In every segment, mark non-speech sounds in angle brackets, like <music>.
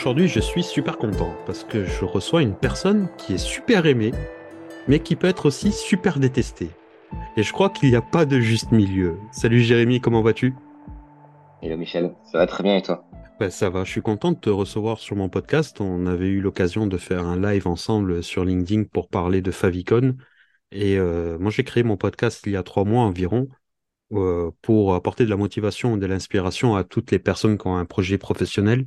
Aujourd'hui, je suis super content parce que je reçois une personne qui est super aimée, mais qui peut être aussi super détestée. Et je crois qu'il n'y a pas de juste milieu. Salut Jérémy, comment vas-tu? Hello Michel, ça va très bien et toi? Ben, Ça va, je suis content de te recevoir sur mon podcast. On avait eu l'occasion de faire un live ensemble sur LinkedIn pour parler de Favicon. Et euh, moi, j'ai créé mon podcast il y a trois mois environ euh, pour apporter de la motivation et de l'inspiration à toutes les personnes qui ont un projet professionnel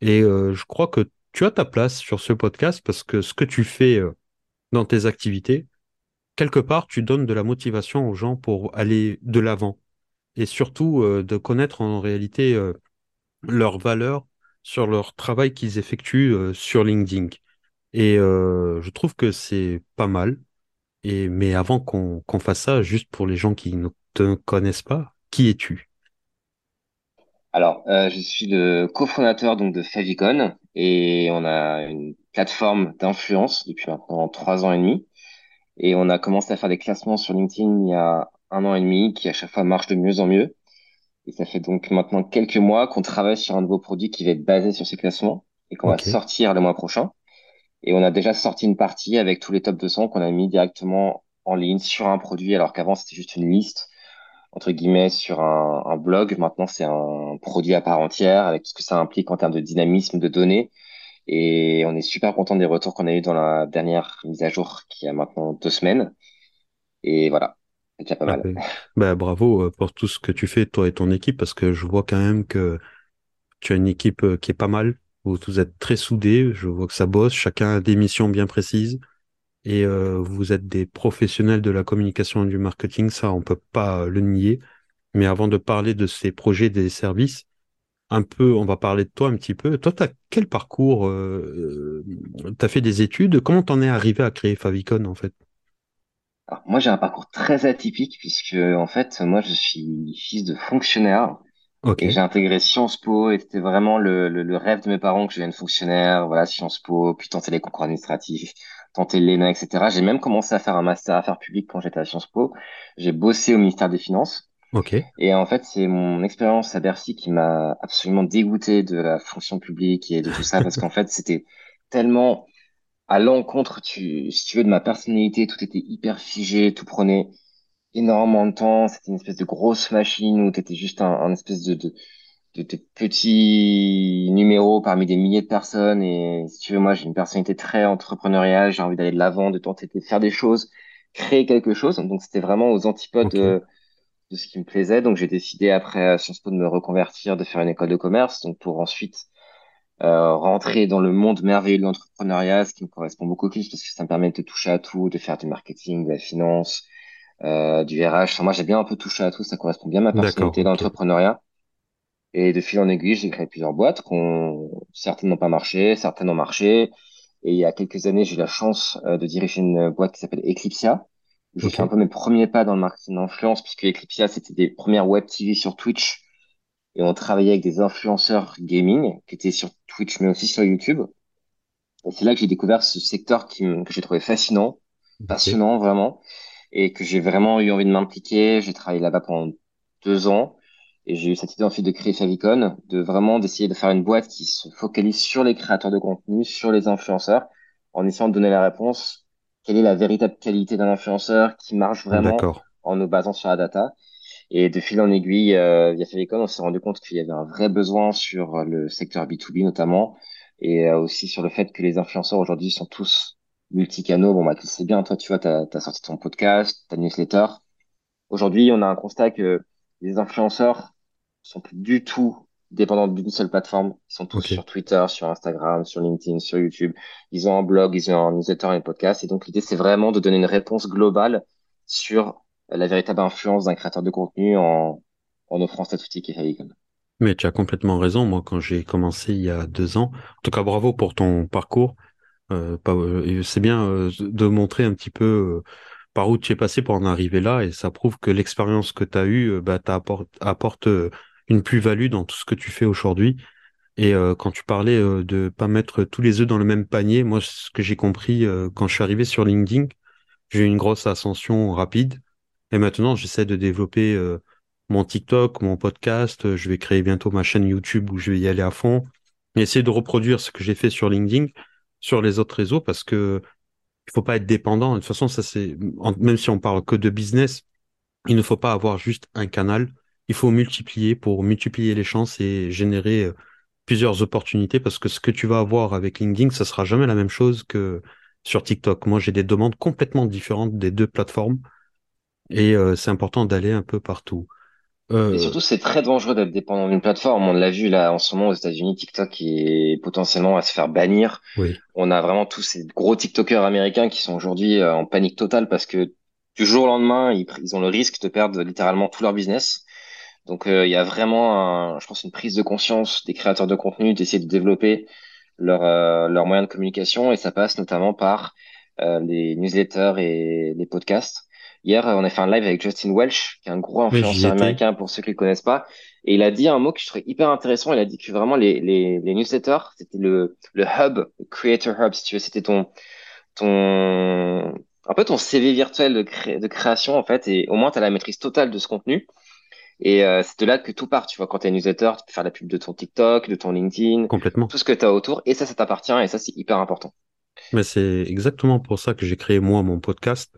et euh, je crois que tu as ta place sur ce podcast parce que ce que tu fais euh, dans tes activités, quelque part, tu donnes de la motivation aux gens pour aller de l'avant. Et surtout, euh, de connaître en réalité leurs valeurs sur leur travail qu'ils effectuent sur LinkedIn. Et je trouve que c'est pas mal. Et, mais avant qu'on fasse ça, juste pour les gens qui ne te connaissent pas, qui es-tu? Alors, euh, je suis le cofondateur donc de Favicon et on a une plateforme d'influence depuis maintenant trois ans et demi. Et on a commencé à faire des classements sur LinkedIn il y a un an et demi qui à chaque fois marche de mieux en mieux. Et ça fait donc maintenant quelques mois qu'on travaille sur un nouveau produit qui va être basé sur ces classements et qu'on va sortir le mois prochain. Et on a déjà sorti une partie avec tous les top 200 qu'on a mis directement en ligne sur un produit alors qu'avant c'était juste une liste entre guillemets sur un, blog. Maintenant, c'est un produit à part entière avec tout ce que ça implique en termes de dynamisme de données. Et on est super content des retours qu'on a eu dans la dernière mise à jour qui a maintenant deux semaines. Et voilà, c'est déjà pas mal. ben, bravo euh, pour tout ce que tu fais, toi et ton équipe, parce que je vois quand même que tu as une équipe euh, qui est pas mal, où vous êtes très soudés, je vois que ça bosse, chacun a des missions bien précises, et euh, vous êtes des professionnels de la communication et du marketing, ça on peut pas le nier. Mais avant de parler de ces projets, des services, un peu, on va parler de toi un petit peu. Toi, tu as quel parcours euh, tu as fait des études? Comment t'en es arrivé à créer Favicon en fait? Alors, moi, j'ai un parcours très atypique puisque, en fait, moi, je suis fils de fonctionnaire et j'ai intégré Sciences Po et c'était vraiment le, le, le rêve de mes parents que je devienne fonctionnaire. Voilà, Sciences Po, puis tenter les concours administratifs, tenter l'ENA, etc. J'ai même commencé à faire un master à affaires publiques quand j'étais à Sciences Po. J'ai bossé au ministère des Finances. ok, Et en fait, c'est mon expérience à Bercy qui m'a absolument dégoûté de la fonction publique et de tout ça, parce qu'en fait, c'était tellement à l'encontre, tu, si tu veux, de ma personnalité, tout était hyper figé, tout prenait énormément de temps, c'était une espèce de grosse machine où tu étais juste un, un espèce de, de, de, de petit numéro parmi des milliers de personnes. Et si tu veux, moi, j'ai une personnalité très entrepreneuriale, j'ai envie d'aller de l'avant, de tenter de faire des choses, créer quelque chose. Donc, c'était vraiment aux antipodes de de ce qui me plaisait. Donc j'ai décidé après Sciences Po de me reconvertir, de faire une école de commerce, donc pour ensuite euh, rentrer dans le monde merveilleux de l'entrepreneuriat, ce qui me correspond beaucoup plus parce que ça me permet de toucher à tout, de faire du marketing, de la finance, euh, du RH. Enfin, moi j'ai bien un peu touché à tout, ça correspond bien à ma personnalité d'entrepreneuriat. Et de fil en aiguille, j'ai créé plusieurs boîtes qui ont certaines n'ont pas marché, certaines ont marché. Et il y a quelques années, j'ai eu la chance euh, de diriger une boîte qui s'appelle Eclipsia. J'ai fait un peu mes premiers pas dans le marketing d'influence, puisque Eclipsia, c'était des premières web TV sur Twitch. Et on travaillait avec des influenceurs gaming, qui étaient sur Twitch, mais aussi sur YouTube. Et c'est là que j'ai découvert ce secteur qui, que j'ai trouvé fascinant, passionnant, vraiment, et que j'ai vraiment eu envie de m'impliquer. J'ai travaillé là-bas pendant deux ans. Et j'ai eu cette idée ensuite de créer Favicon, de vraiment d'essayer de faire une boîte qui se focalise sur les créateurs de contenu, sur les influenceurs, en essayant de donner la réponse, quelle est la véritable qualité d'un influenceur qui marche vraiment en nous basant sur la data? Et de fil en aiguille, euh, via Favicon, on s'est rendu compte qu'il y avait un vrai besoin sur le secteur B2B notamment, et euh, aussi sur le fait que les influenceurs aujourd'hui sont tous multicanaux. Bon, bah, tu sais bien, toi, tu vois, t'as, t'as sorti ton podcast, ta newsletter. Aujourd'hui, on a un constat que les influenceurs sont plus du tout dépendants d'une seule plateforme. Ils sont tous sur Twitter, sur Instagram, sur LinkedIn, sur YouTube. Ils ont un blog, ils ont un newsletter et un podcast. Et donc, l'idée, c'est vraiment de donner une réponse globale sur la véritable influence d'un créateur de contenu en, en offrant cet outil qui est. Mais tu as complètement raison. Moi, quand j'ai commencé il y a deux ans, en tout cas, bravo pour ton parcours. Euh, euh, c'est bien euh, de montrer un petit peu euh, par où tu es passé pour en arriver là, et ça prouve que l'expérience que tu as eue, bah, apporte euh, une plus-value dans tout ce que tu fais aujourd'hui. Et euh, quand tu parlais euh, de pas mettre tous les œufs dans le même panier, moi, ce que j'ai compris euh, quand je suis arrivé sur LinkedIn, j'ai eu une grosse ascension rapide. Et maintenant, j'essaie de développer mon TikTok, mon podcast. Je vais créer bientôt ma chaîne YouTube où je vais y aller à fond. et essayer de reproduire ce que j'ai fait sur LinkedIn sur les autres réseaux parce que il faut pas être dépendant. De toute façon, ça c'est même si on parle que de business, il ne faut pas avoir juste un canal. Il faut multiplier pour multiplier les chances et générer euh, plusieurs opportunités parce que ce que tu vas avoir avec LinkedIn, ça sera jamais la même chose que sur TikTok. Moi, j'ai des demandes complètement différentes des deux plateformes et euh, c'est important d'aller un peu partout. Et Euh, surtout, c'est très dangereux d'être dépendant d'une plateforme. On l'a vu là en ce moment aux États-Unis, TikTok est potentiellement à se faire bannir. oui, On a vraiment tous ces gros TikTokers américains qui sont aujourd'hui en panique totale parce que du jour au lendemain, ils, ils ont le risque de perdre littéralement tout leur business. Donc, euh, il y a vraiment, un, je pense, une prise de conscience des créateurs de contenu d'essayer de développer leur, euh, leurs moyens de communication et ça passe notamment par euh, les newsletters et les podcasts. Hier, on a fait un live avec Justin Welch, qui est un gros influenceur américain pour ceux qui le connaissent pas, et il a dit un mot que je trouvais hyper intéressant. Il a dit que vraiment les, les, les newsletters, c'était le, le hub, le creator hub, si tu veux, c'était ton, ton, un peu ton CV virtuel de, cré- de création en fait, et au moins tu as la maîtrise totale de ce contenu. Et euh, c'est de là que tout part, tu vois, quand tu une newsletter, tu peux faire la pub de ton TikTok, de ton LinkedIn, complètement. tout ce que tu as autour, et ça, ça t'appartient, et ça, c'est hyper important. Mais c'est exactement pour ça que j'ai créé moi mon podcast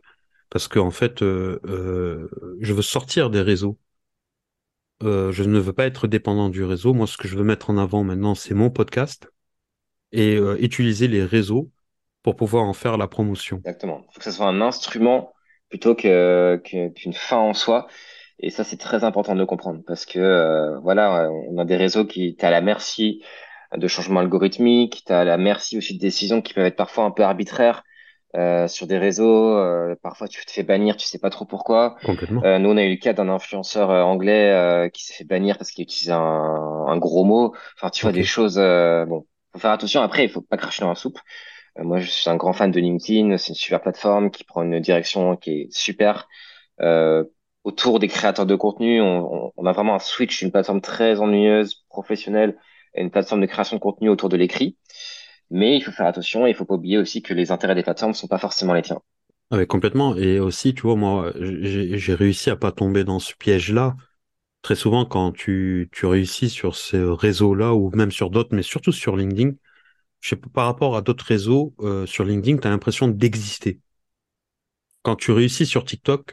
parce que en fait, euh, euh, je veux sortir des réseaux. Je ne veux pas être dépendant du réseau. Moi, ce que je veux mettre en avant maintenant, c'est mon podcast et utiliser les réseaux pour pouvoir en faire la promotion. Exactement. Il faut que ça soit un instrument plutôt que, que- qu'une fin en soi. Et ça, c'est très important de le comprendre parce que euh, voilà, on a des réseaux qui t'es à la merci de changements algorithmiques, t'es à la merci aussi de décisions qui peuvent être parfois un peu arbitraires euh, sur des réseaux. euh, parfois, tu te fais bannir, tu sais pas trop pourquoi. Euh, nous, on a eu le cas d'un influenceur euh, anglais euh, qui s'est fait bannir parce qu'il utilisait un, un gros mot. Enfin, tu vois des choses. euh, bon, faut faire attention. Après, il faut pas cracher dans la soupe. Euh, moi, je suis un grand fan de LinkedIn. C'est une super plateforme qui prend une direction qui est super. Euh, autour des créateurs de contenu, on, a vraiment un switch d'une plateforme très ennuyeuse, professionnelle, à une plateforme de création de contenu autour de l'écrit. Mais il faut faire attention et il faut pas oublier aussi que les intérêts des plateformes ne sont pas forcément les tiens. Ouais, complètement. Et aussi, tu vois, moi, j'ai réussi à pas tomber dans ce piège-là. Très souvent, quand tu, réussis sur ces réseaux-là ou même sur d'autres, mais surtout sur LinkedIn, je sais par rapport à d'autres réseaux, euh, sur LinkedIn, tu as l'impression d'exister. Quand tu réussis sur TikTok,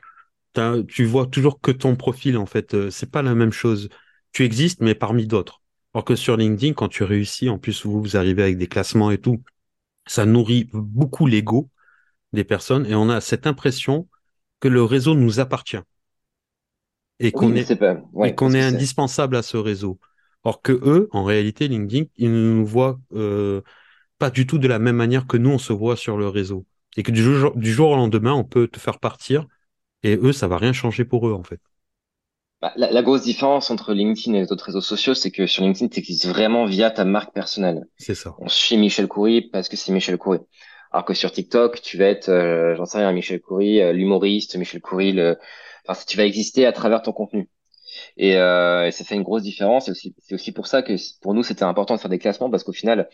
tu vois toujours que ton profil, en fait. Euh, c'est pas la même chose. Tu existes, mais parmi d'autres. Alors que sur LinkedIn, quand tu réussis, en plus, vous, vous arrivez avec des classements et tout, ça nourrit beaucoup l'ego des personnes et on a cette impression que le réseau nous appartient et qu'on est, pas, ouais, indispensable à ce réseau. Or que eux, en réalité, LinkedIn, ils ne nous voient euh, pas du tout de la même manière que nous, on se voit sur le réseau. Et que du jour, du jour au lendemain, on peut te faire partir et eux, ça va rien changer pour eux, en fait. bah, la, la grosse différence entre LinkedIn et les autres réseaux sociaux, c'est que sur LinkedIn, tu existes vraiment via ta marque personnelle. C'est ça. On suit Michel Coury parce que c'est Michel Coury. Alors que sur TikTok, tu vas être, euh, j'en sais rien, Michel Coury, euh, l'humoriste, Michel Coury, le, enfin, tu vas exister à travers ton contenu. Et, euh, et ça fait une grosse différence. C'est aussi, pour ça que pour nous, c'était important de faire des classements parce qu'au final,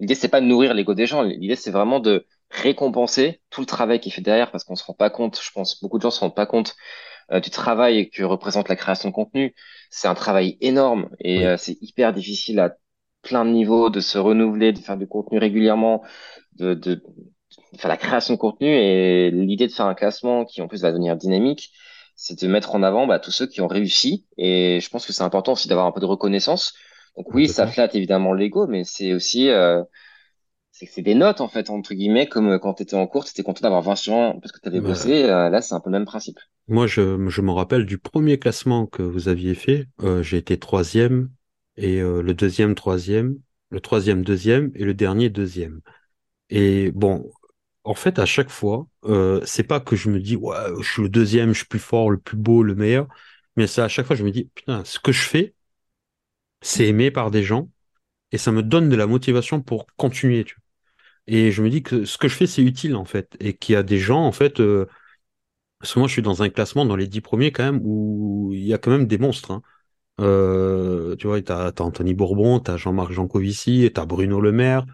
l'idée, c'est pas de nourrir l'ego des gens. L'idée, c'est vraiment de récompenser tout le travail qui est fait derrière parce qu'on se rend pas compte, je pense, beaucoup de gens se rendent pas compte euh, du travail que représente la création de contenu. C'est un travail énorme et Oui, euh, c'est hyper difficile à plein de niveaux de se renouveler, de faire du contenu régulièrement, de, de, de faire la création de contenu. Et l'idée de faire un classement qui en plus va devenir dynamique, c'est de mettre en avant bah, tous ceux qui ont réussi. Et je pense que c'est important aussi d'avoir un peu de reconnaissance. Donc oui, ça flatte évidemment l'ego, mais c'est aussi euh, c'est que c'est des notes en fait entre guillemets, comme euh, quand tu étais en cours, tu étais content d'avoir 20 sur 20 parce que tu avais Bah, bossé. Euh, là, c'est un peu le même principe. moi, je, je me rappelle du premier classement que vous aviez fait. Euh, j'ai été troisième et euh, le deuxième, troisième, le troisième, deuxième et le dernier, deuxième. Et bon, en fait, à chaque fois, c'est pas que je me dis, ouais, je suis le deuxième, je suis plus fort, le plus beau, le meilleur, mais c'est à chaque fois, je me dis, putain, ce que je fais, c'est aimé par des gens et ça me donne de la motivation pour continuer, tu vois. Et je me dis que ce que je fais, c'est utile, en fait, et qu'il y a des gens, en fait, euh, parce que moi, je suis dans un classement dans les dix premiers, quand même, où il y a quand même des monstres, hein. Euh, tu vois, t'as, Anthony Bourbon, t'as Jean-Marc Jancovici, t'as Bruno Le Maire,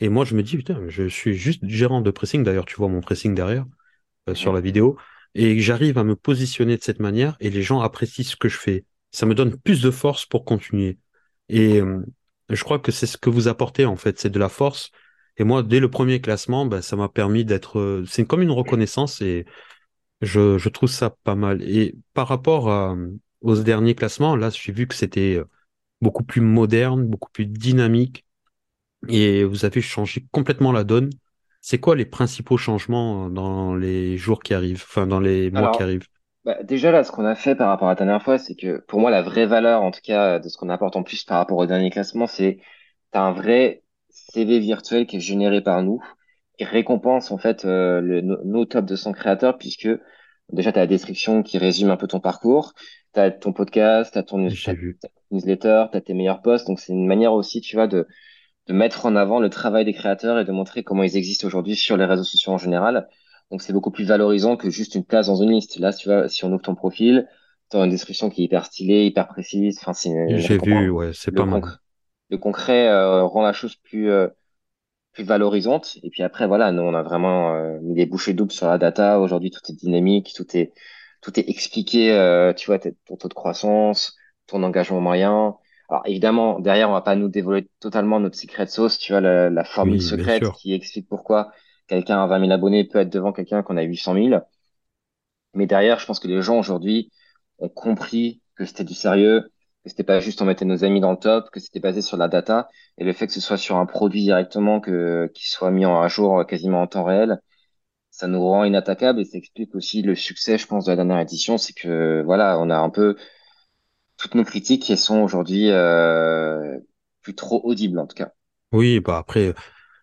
et moi, je me dis, putain, je suis juste gérant de pressing, d'ailleurs, tu vois mon pressing derrière. euh, sur la vidéo et j'arrive à me positionner de cette manière et les gens apprécient ce que je fais. Ça me donne plus de force pour continuer. Et euh, je crois que c'est ce que vous apportez en fait, c'est de la force. Et moi, dès le premier classement, ben, ça m'a permis d'être. euh, C'est comme une reconnaissance et je, je trouve ça pas mal. Et par rapport à- aux derniers classements, là, j'ai vu que c'était euh, beaucoup plus moderne, beaucoup plus dynamique et vous avez changé complètement la donne. C'est quoi les principaux changements dans les jours qui arrivent, enfin dans les mois qui arrivent? bah, déjà là, ce qu'on a fait par rapport à la dernière fois, c'est que pour moi, la vraie valeur, en tout cas, de ce qu'on apporte en plus par rapport au dernier classement, c'est t'as un vrai CV virtuel qui est généré par nous, qui récompense en fait euh, le, nos, nos top 200 créateurs, puisque déjà tu as la description qui résume un peu ton parcours, tu as ton podcast, tu as ton newsletter, tu as tes meilleurs posts, donc c'est une manière aussi, tu vois, de de mettre en avant le travail des créateurs et de montrer comment ils existent aujourd'hui sur les réseaux sociaux en général. Donc c'est beaucoup plus valorisant que juste une place dans une liste. Là, tu vois, si on ouvre ton profil, tu as une description qui est hyper stylée, hyper précise. Enfin, c'est J'ai vu, ouais, c'est pas mal. Concret, le concret euh, rend la chose plus euh, plus valorisante. Et puis après, voilà, nous, on a vraiment euh, mis des bouchées doubles sur la data. Aujourd'hui, tout est dynamique, tout est, tout est expliqué, euh, tu vois, ton taux de croissance, ton engagement moyen. Alors, évidemment, derrière, on va pas nous dévoiler totalement notre secret sauce, tu vois, la, la formule Oui, secrète qui explique pourquoi quelqu'un à 20 000 abonnés peut être devant quelqu'un qu'on a 800 000. Mais derrière, je pense que les gens aujourd'hui ont compris que c'était du sérieux, que c'était pas juste on mettait nos amis dans le top, que c'était basé sur la data et le fait que ce soit sur un produit directement que qui soit mis en à jour euh, quasiment en temps réel, ça nous rend inattaquables et ça explique aussi le succès, je pense, de la dernière édition, c'est que voilà, on a un peu toutes nos critiques qui sont aujourd'hui euh, plus trop audibles en tout cas. Oui, bah après,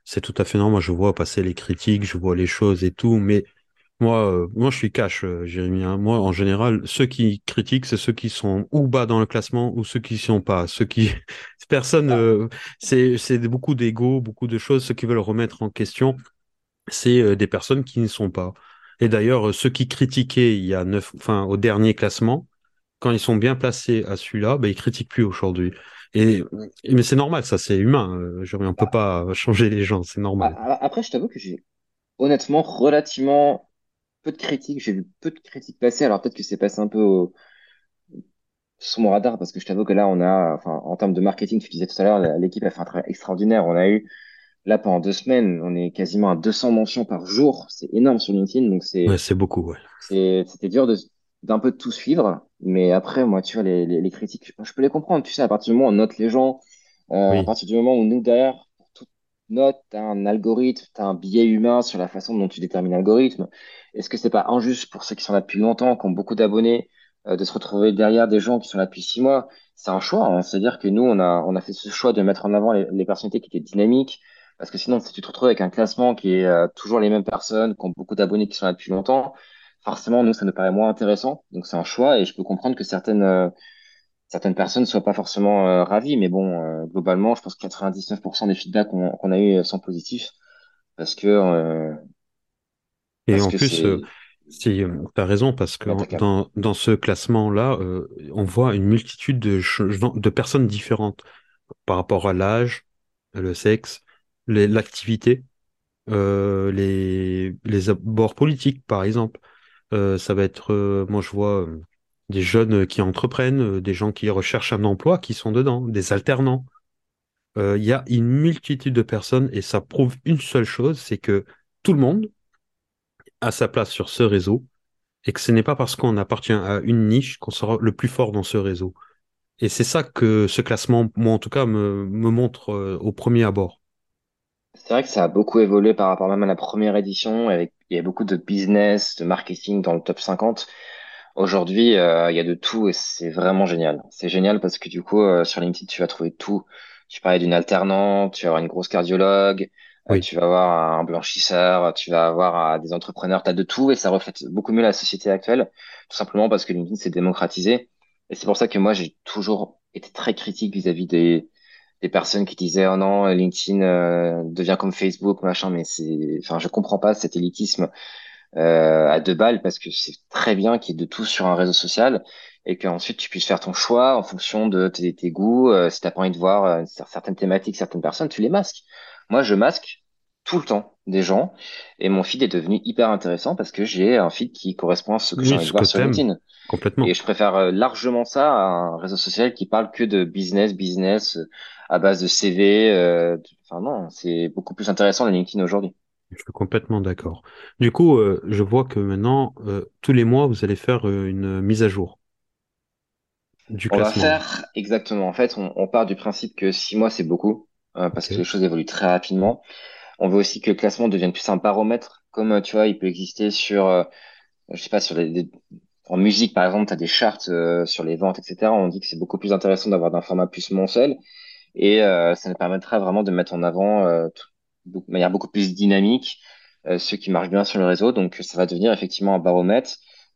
c'est tout à fait normal. Moi, je vois passer les critiques, je vois les choses et tout, mais moi, euh, moi, je suis cash, euh, Jérémy. hein. Moi, en général, ceux qui critiquent, c'est ceux qui sont ou bas dans le classement ou ceux qui ne sont pas. Ceux qui, <laughs> personne, euh, c'est, beaucoup d'ego, beaucoup de choses. Ceux qui veulent remettre en question, c'est euh, des personnes qui ne sont pas. Et d'ailleurs, euh, ceux qui critiquaient il y a neuf, enfin, au dernier classement, quand ils sont bien placés à celui-là, ben, ils critiquent plus aujourd'hui. Et, mais c'est normal, ça, c'est humain. Je- on peut pas changer les gens, c'est normal. ah, Après, je t'avoue que j'ai honnêtement relativement peu de critiques. J'ai vu peu de critiques passer. Alors peut-être que c'est passé un peu au- sous mon radar parce que je t'avoue que là, on a, enfin, en termes de marketing, tu disais tout à l'heure, l'équipe a fait un travail extraordinaire. On a eu, là, pendant deux semaines, on est quasiment à 200 mentions par jour. C'est énorme sur LinkedIn. Donc, Ouais, c'est, c'est beaucoup, ouais. c'était dur de, d'un peu de tout suivre. Mais après, moi, tu vois, les, les, les critiques, je peux les comprendre. Tu sais, à partir du moment où on note les gens, euh, à partir du moment où nous, derrière, note, t'as un algorithme, t'as un biais humain sur la façon dont tu détermines l'algorithme. Est-ce que c'est pas injuste pour ceux qui sont là depuis longtemps, qui ont beaucoup d'abonnés, euh, de se retrouver derrière des gens qui sont là depuis six mois? C'est un choix, hein. C'est-à-dire que nous, on a, on a fait ce choix de mettre en avant les, les personnalités qui étaient dynamiques. Parce que sinon, si tu te retrouves avec un classement qui est euh, toujours les mêmes personnes, qui ont beaucoup d'abonnés qui sont là depuis longtemps, forcément, nous, ça nous paraît moins intéressant. Donc, c'est un choix et je peux comprendre que certaines, euh, certaines personnes ne soient pas forcément euh, ravies. Mais bon, euh, globalement, je pense que 99% des feedbacks qu'on a eu euh, sont positifs parce que, euh, et parce en que plus, si, euh, t'as raison, parce que en- dans, dans ce classement-là, on voit une multitude de, personnes différentes par rapport à l'âge, le sexe, l'activité, les, les abords politiques, par exemple. Ça va être, moi je vois des jeunes qui entreprennent, euh, des gens qui recherchent un emploi qui sont dedans, des alternants. Euh, Il y a une multitude de personnes et ça prouve une seule chose, c'est que tout le monde a sa place sur ce réseau et que ce n'est pas parce qu'on appartient à une niche qu'on sera le plus fort dans ce réseau. Et c'est ça que ce classement, moi en tout cas, me, montre euh, au premier abord. C'est vrai que ça a beaucoup évolué par rapport même à la première édition. Avec, il y a beaucoup de business, de marketing dans le top 50. Aujourd'hui, euh, il y a de tout et c'est vraiment génial. C'est génial parce que du coup, euh, sur LinkedIn, tu vas trouver tout. Tu parlais d'une alternante, tu vas avoir une grosse cardiologue, euh, Oui. tu vas avoir un blanchisseur, tu vas avoir euh, des entrepreneurs, tu as de tout et ça reflète beaucoup mieux la société actuelle, tout simplement parce que LinkedIn s'est démocratisé. Et c'est pour ça que moi, j'ai toujours été très critique vis-à-vis des, des personnes qui disaient, oh non, LinkedIn euh, devient comme Facebook, machin, mais c'est, enfin, je comprends pas cet élitisme euh, à deux balles parce que c'est très bien qu'il y ait de tout sur un réseau social et qu'ensuite tu puisses faire ton choix en fonction de tes, tes goûts. Euh, si t'as pas envie de voir euh, cer- certaines thématiques, certaines personnes, tu les masques. Moi, je masque tout le temps des gens et mon feed est devenu hyper intéressant parce que j'ai un feed qui correspond à ce que j'ai envie de voir sur LinkedIn. Et complètement. je préfère euh, largement ça à un réseau social qui parle que de business, business, euh, à base de CV. euh, Enfin non, c'est beaucoup plus intéressant le LinkedIn aujourd'hui. Je suis complètement d'accord. Du coup, euh, je vois que maintenant, euh, tous les mois, vous allez faire euh, une mise à jour du On va classement. faire exactement. En fait, on, on part du principe que six mois, c'est beaucoup parce que les choses évoluent très rapidement. On veut aussi que le classement devienne plus un baromètre, comme tu vois, il peut exister sur, je sais pas, sur les, les- en musique par exemple, tu as des charts sur les ventes, etc. On dit que c'est beaucoup plus intéressant d'avoir d'un format plus mensuel et ça nous permettra vraiment de mettre en avant tout- de manière beaucoup plus dynamique euh, ceux qui marchent bien sur le réseau. Donc ça va devenir effectivement un baromètre.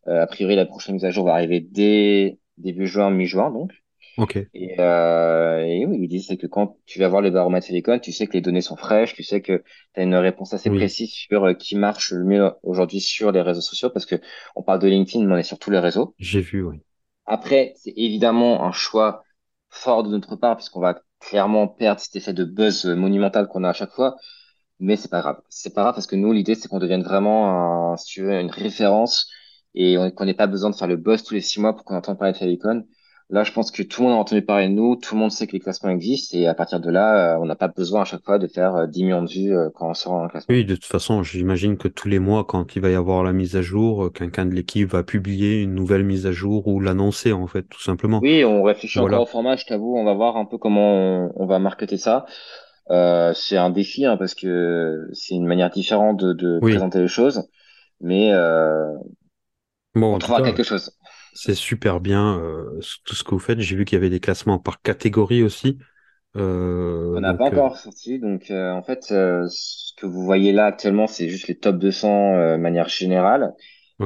Euh, a priori, la prochaine mise à jour va arriver dès début juin, mi-juin, donc. Ok. Et, euh, et oui, l'idée, c'est que quand tu vas voir le baromètre Silicon, tu sais que les données sont fraîches, tu sais que tu as une réponse assez Oui, précise sur euh, qui marche le mieux aujourd'hui sur les réseaux sociaux, parce que on parle de LinkedIn, mais on est sur tous les réseaux. j'ai vu, oui. Après, c'est évidemment un choix fort de notre part, puisqu'on va clairement perdre cet effet de buzz monumental qu'on a à chaque fois, mais c'est pas grave. C'est pas grave parce que nous, l'idée, c'est qu'on devienne vraiment, un, si tu veux, une référence et on- qu'on n'ait pas besoin de faire le buzz tous les six mois pour qu'on entende parler de Favicon. Là, je pense que tout le monde a entendu parler de nous, tout le monde sait que les classements existent et à partir de là, euh, on n'a pas besoin à chaque fois de faire euh, 10 millions de vues euh, quand on sort un classement. Oui, de toute façon, j'imagine que tous les mois, quand il va y avoir la mise à jour, euh, quelqu'un de l'équipe va publier une nouvelle mise à jour ou l'annoncer, en fait, tout simplement. Oui, on réfléchit encore au format, je t'avoue, on va voir un peu comment on, on va marketer ça. Euh, c'est un défi hein, parce que c'est une manière différente de, de Oui. présenter les choses, mais euh, Bon, on trouvera quelque chose. C'est super bien, euh, tout ce que vous faites. J'ai vu qu'il y avait des classements par catégorie aussi. On Euh, n'a pas euh, encore sorti, donc en fait, ce que vous voyez là actuellement, c'est juste les top 200 euh, manière générale.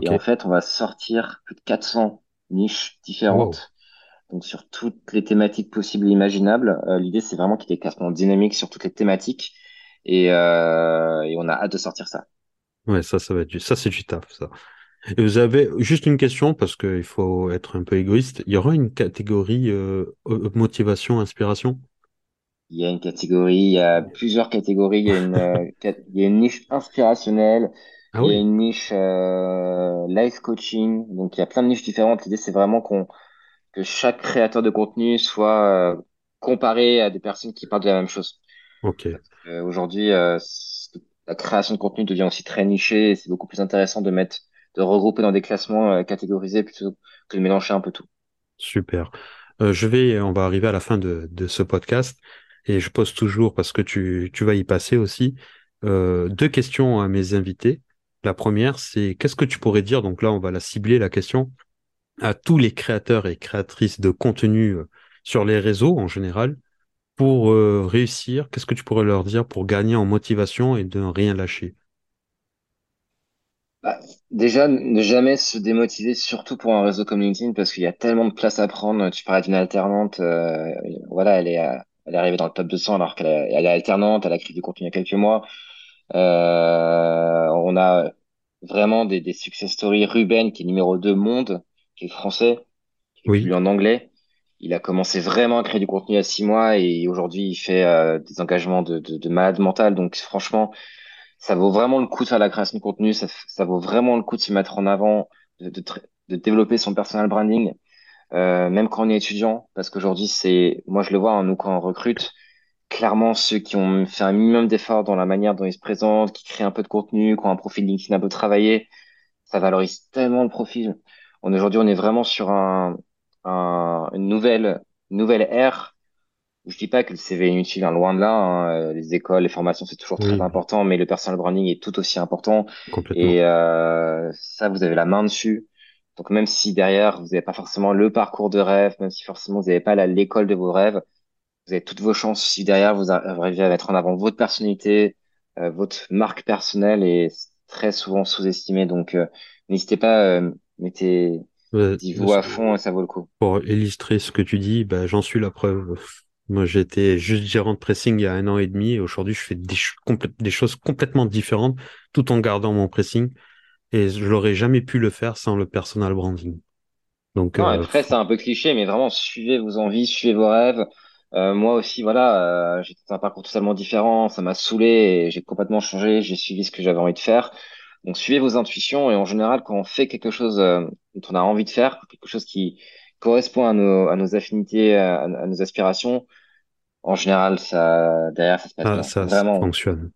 Et en fait, on va sortir plus de 400 niches Wow. différentes, donc sur toutes les thématiques possibles et imaginables. L'idée, c'est vraiment qu'il y ait des classements dynamiques sur toutes les thématiques, et, et on a hâte de sortir ça. Ouais, ça, ça va être du, ça, c'est du taf, ça. Et vous avez juste une question parce qu'il faut être un peu égoïste. Il y aura une catégorie euh, euh, motivation, inspiration? Il y a une catégorie, il y a <laughs> plusieurs catégories. Il y a une, euh, cat- il y a une niche inspirationnelle, Ah il y a une niche euh, life coaching. Donc il y a plein de niches différentes. L'idée, c'est vraiment qu'on que chaque créateur de contenu soit euh, comparé à des personnes qui parlent de la même chose. ok, Euh, aujourd'hui, euh, la création de contenu devient aussi très nichée et c'est beaucoup plus intéressant de mettre, de regrouper dans des classements euh, catégorisés plutôt que de mélanger un peu tout. super. Euh, je vais, on va arriver à la fin de, ce podcast et je pose toujours, parce que tu, vas y passer aussi, euh, deux questions à mes invités. La première, c'est qu'est-ce que tu pourrais dire, donc là on va la cibler, la question, à tous les créateurs et créatrices de contenu sur les réseaux en général, pour réussir, qu'est-ce que tu pourrais leur dire pour gagner en motivation et de ne rien lâcher? Bah, déjà, ne jamais se démotiver, surtout pour un réseau comme LinkedIn, parce qu'il y a tellement de place à prendre. Tu parlais d'une alternante, euh, voilà, elle est, elle est arrivée dans le top 200 alors qu'elle est, elle est alternante, elle a créé du contenu il y a quelques mois. Euh, on a vraiment des, des success stories. Ruben, qui est numéro 2 monde, qui est français, qui Oui, publie en anglais. Il a commencé vraiment à créer du contenu à six mois et aujourd'hui il fait euh, des engagements de, de, de malade mental. Donc franchement, ça vaut vraiment le coup de faire la création de contenu, ça, vaut vraiment le coup de se mettre en avant, de, de, de développer son personal branding, euh, même quand on est étudiant, parce qu'aujourd'hui, c'est, moi je le vois, hein, nous quand on recrute, clairement ceux qui ont fait un minimum d'efforts dans la manière dont ils se présentent, qui créent un peu de contenu, qui ont un profil LinkedIn un peu travaillé, ça valorise tellement le profil. On, aujourd'hui, on est vraiment sur un, un, une nouvelle, nouvelle ère je dis pas que le CV est inutile, hein, loin de là. hein, euh, les écoles, les formations, c'est toujours très oui, important, mais le personal branding est tout aussi important. complètement. Et euh, ça, vous avez la main dessus. Donc même si derrière, vous n'avez pas forcément le parcours de rêve, même si forcément vous n'avez pas l'école de vos rêves, vous avez toutes vos chances si derrière vous arrivez à mettre en avant votre personnalité, euh, votre marque personnelle est très souvent sous-estimée. Donc euh, n'hésitez pas, euh, mettez, Euh, dites-vous à fond, ça vaut le coup. Pour illustrer ce que tu dis, ben, j'en suis la preuve. Moi, j'étais juste gérant de pressing il y a un an et demi et aujourd'hui, je fais des, choses complètement différentes tout en gardant mon pressing et je l'aurais jamais pu le faire sans le personal branding. Donc, Non, euh, après, c'est un peu cliché, mais vraiment, suivez vos envies, suivez vos rêves. Euh, moi aussi, voilà, euh, j'ai un parcours totalement différent, ça m'a saoulé et j'ai complètement changé, j'ai suivi ce que j'avais envie de faire. Donc, suivez vos intuitions et en général, quand on fait quelque chose dont on a envie de faire, quelque chose qui correspond à nos, à nos affinités, à, à nos aspirations, en général, ça, derrière, ça se passe Ah, bien. ça, fonctionne.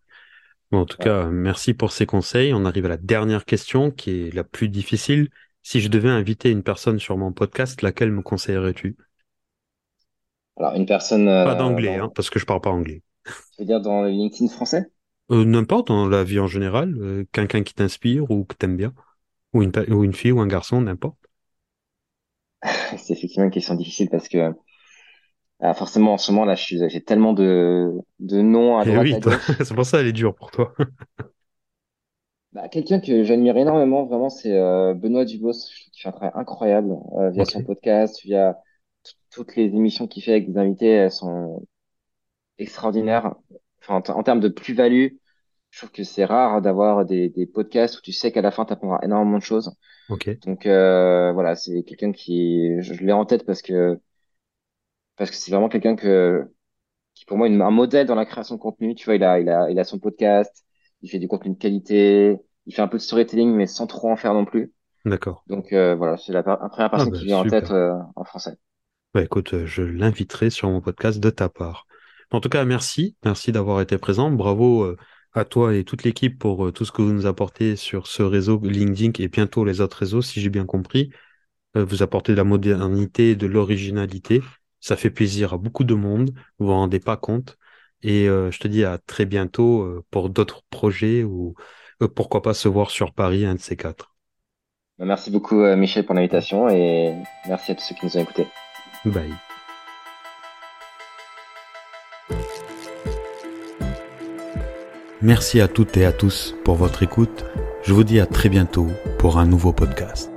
Bon, en tout Ouais. cas, merci pour ces conseils. On arrive à la dernière question qui est la plus difficile. Si je devais inviter une personne sur mon podcast, laquelle me conseillerais-tu? Alors, une personne Pas euh, d'anglais, hein, parce que je parle pas anglais. je veux dire, dans le LinkedIn français, Euh, n'importe, dans la vie en général, euh, quelqu'un qui t'inspire ou que t'aimes bien, ou une, pe- ou une fille ou un garçon, n'importe. <laughs> c'est effectivement une question difficile parce que ah, forcément, en ce moment, là, je suis, j'ai tellement de, de noms à Eh droite oui, <laughs> c'est pour ça elle est dure pour toi. <laughs> Bah, quelqu'un que j'admire énormément, vraiment, c'est euh, Benoît Dubos. Je trouve qu'il fait un travail incroyable euh, via son podcast, via toutes les émissions qu'il fait avec des invités. Elles sont extraordinaires. Enfin, en termes de plus-value, je trouve que c'est rare d'avoir des, des podcasts où tu sais qu'à la fin, tu apprendras énormément de choses. Donc euh, voilà, c'est quelqu'un qui, je, je l'ai en tête parce que parce que c'est vraiment quelqu'un que qui pour moi est une- un modèle dans la création de contenu. Tu vois, il a il a il a son podcast, il fait du contenu de qualité, il fait un peu de storytelling mais sans trop en faire non plus. d'accord. Donc euh, voilà, c'est la, première Ah personne bah qui vient en tête euh, en français. Bah écoute, je l'inviterai sur mon podcast de ta part. En tout cas, merci, merci d'avoir été présent. Bravo à toi et toute l'équipe pour euh, tout ce que vous nous apportez sur ce réseau LinkedIn et bientôt les autres réseaux, si j'ai bien compris. Euh, vous apportez de la modernité, de l'originalité. Ça fait plaisir à beaucoup de monde. Vous vous rendez pas compte. Et euh, je te dis à très bientôt pour d'autres projets ou pourquoi pas se voir sur Paris, un de ces quatre. Merci beaucoup Michel pour l'invitation et merci à tous ceux qui nous ont écoutés. Bye. Merci à toutes et à tous pour votre écoute. Je vous dis à très bientôt pour un nouveau podcast.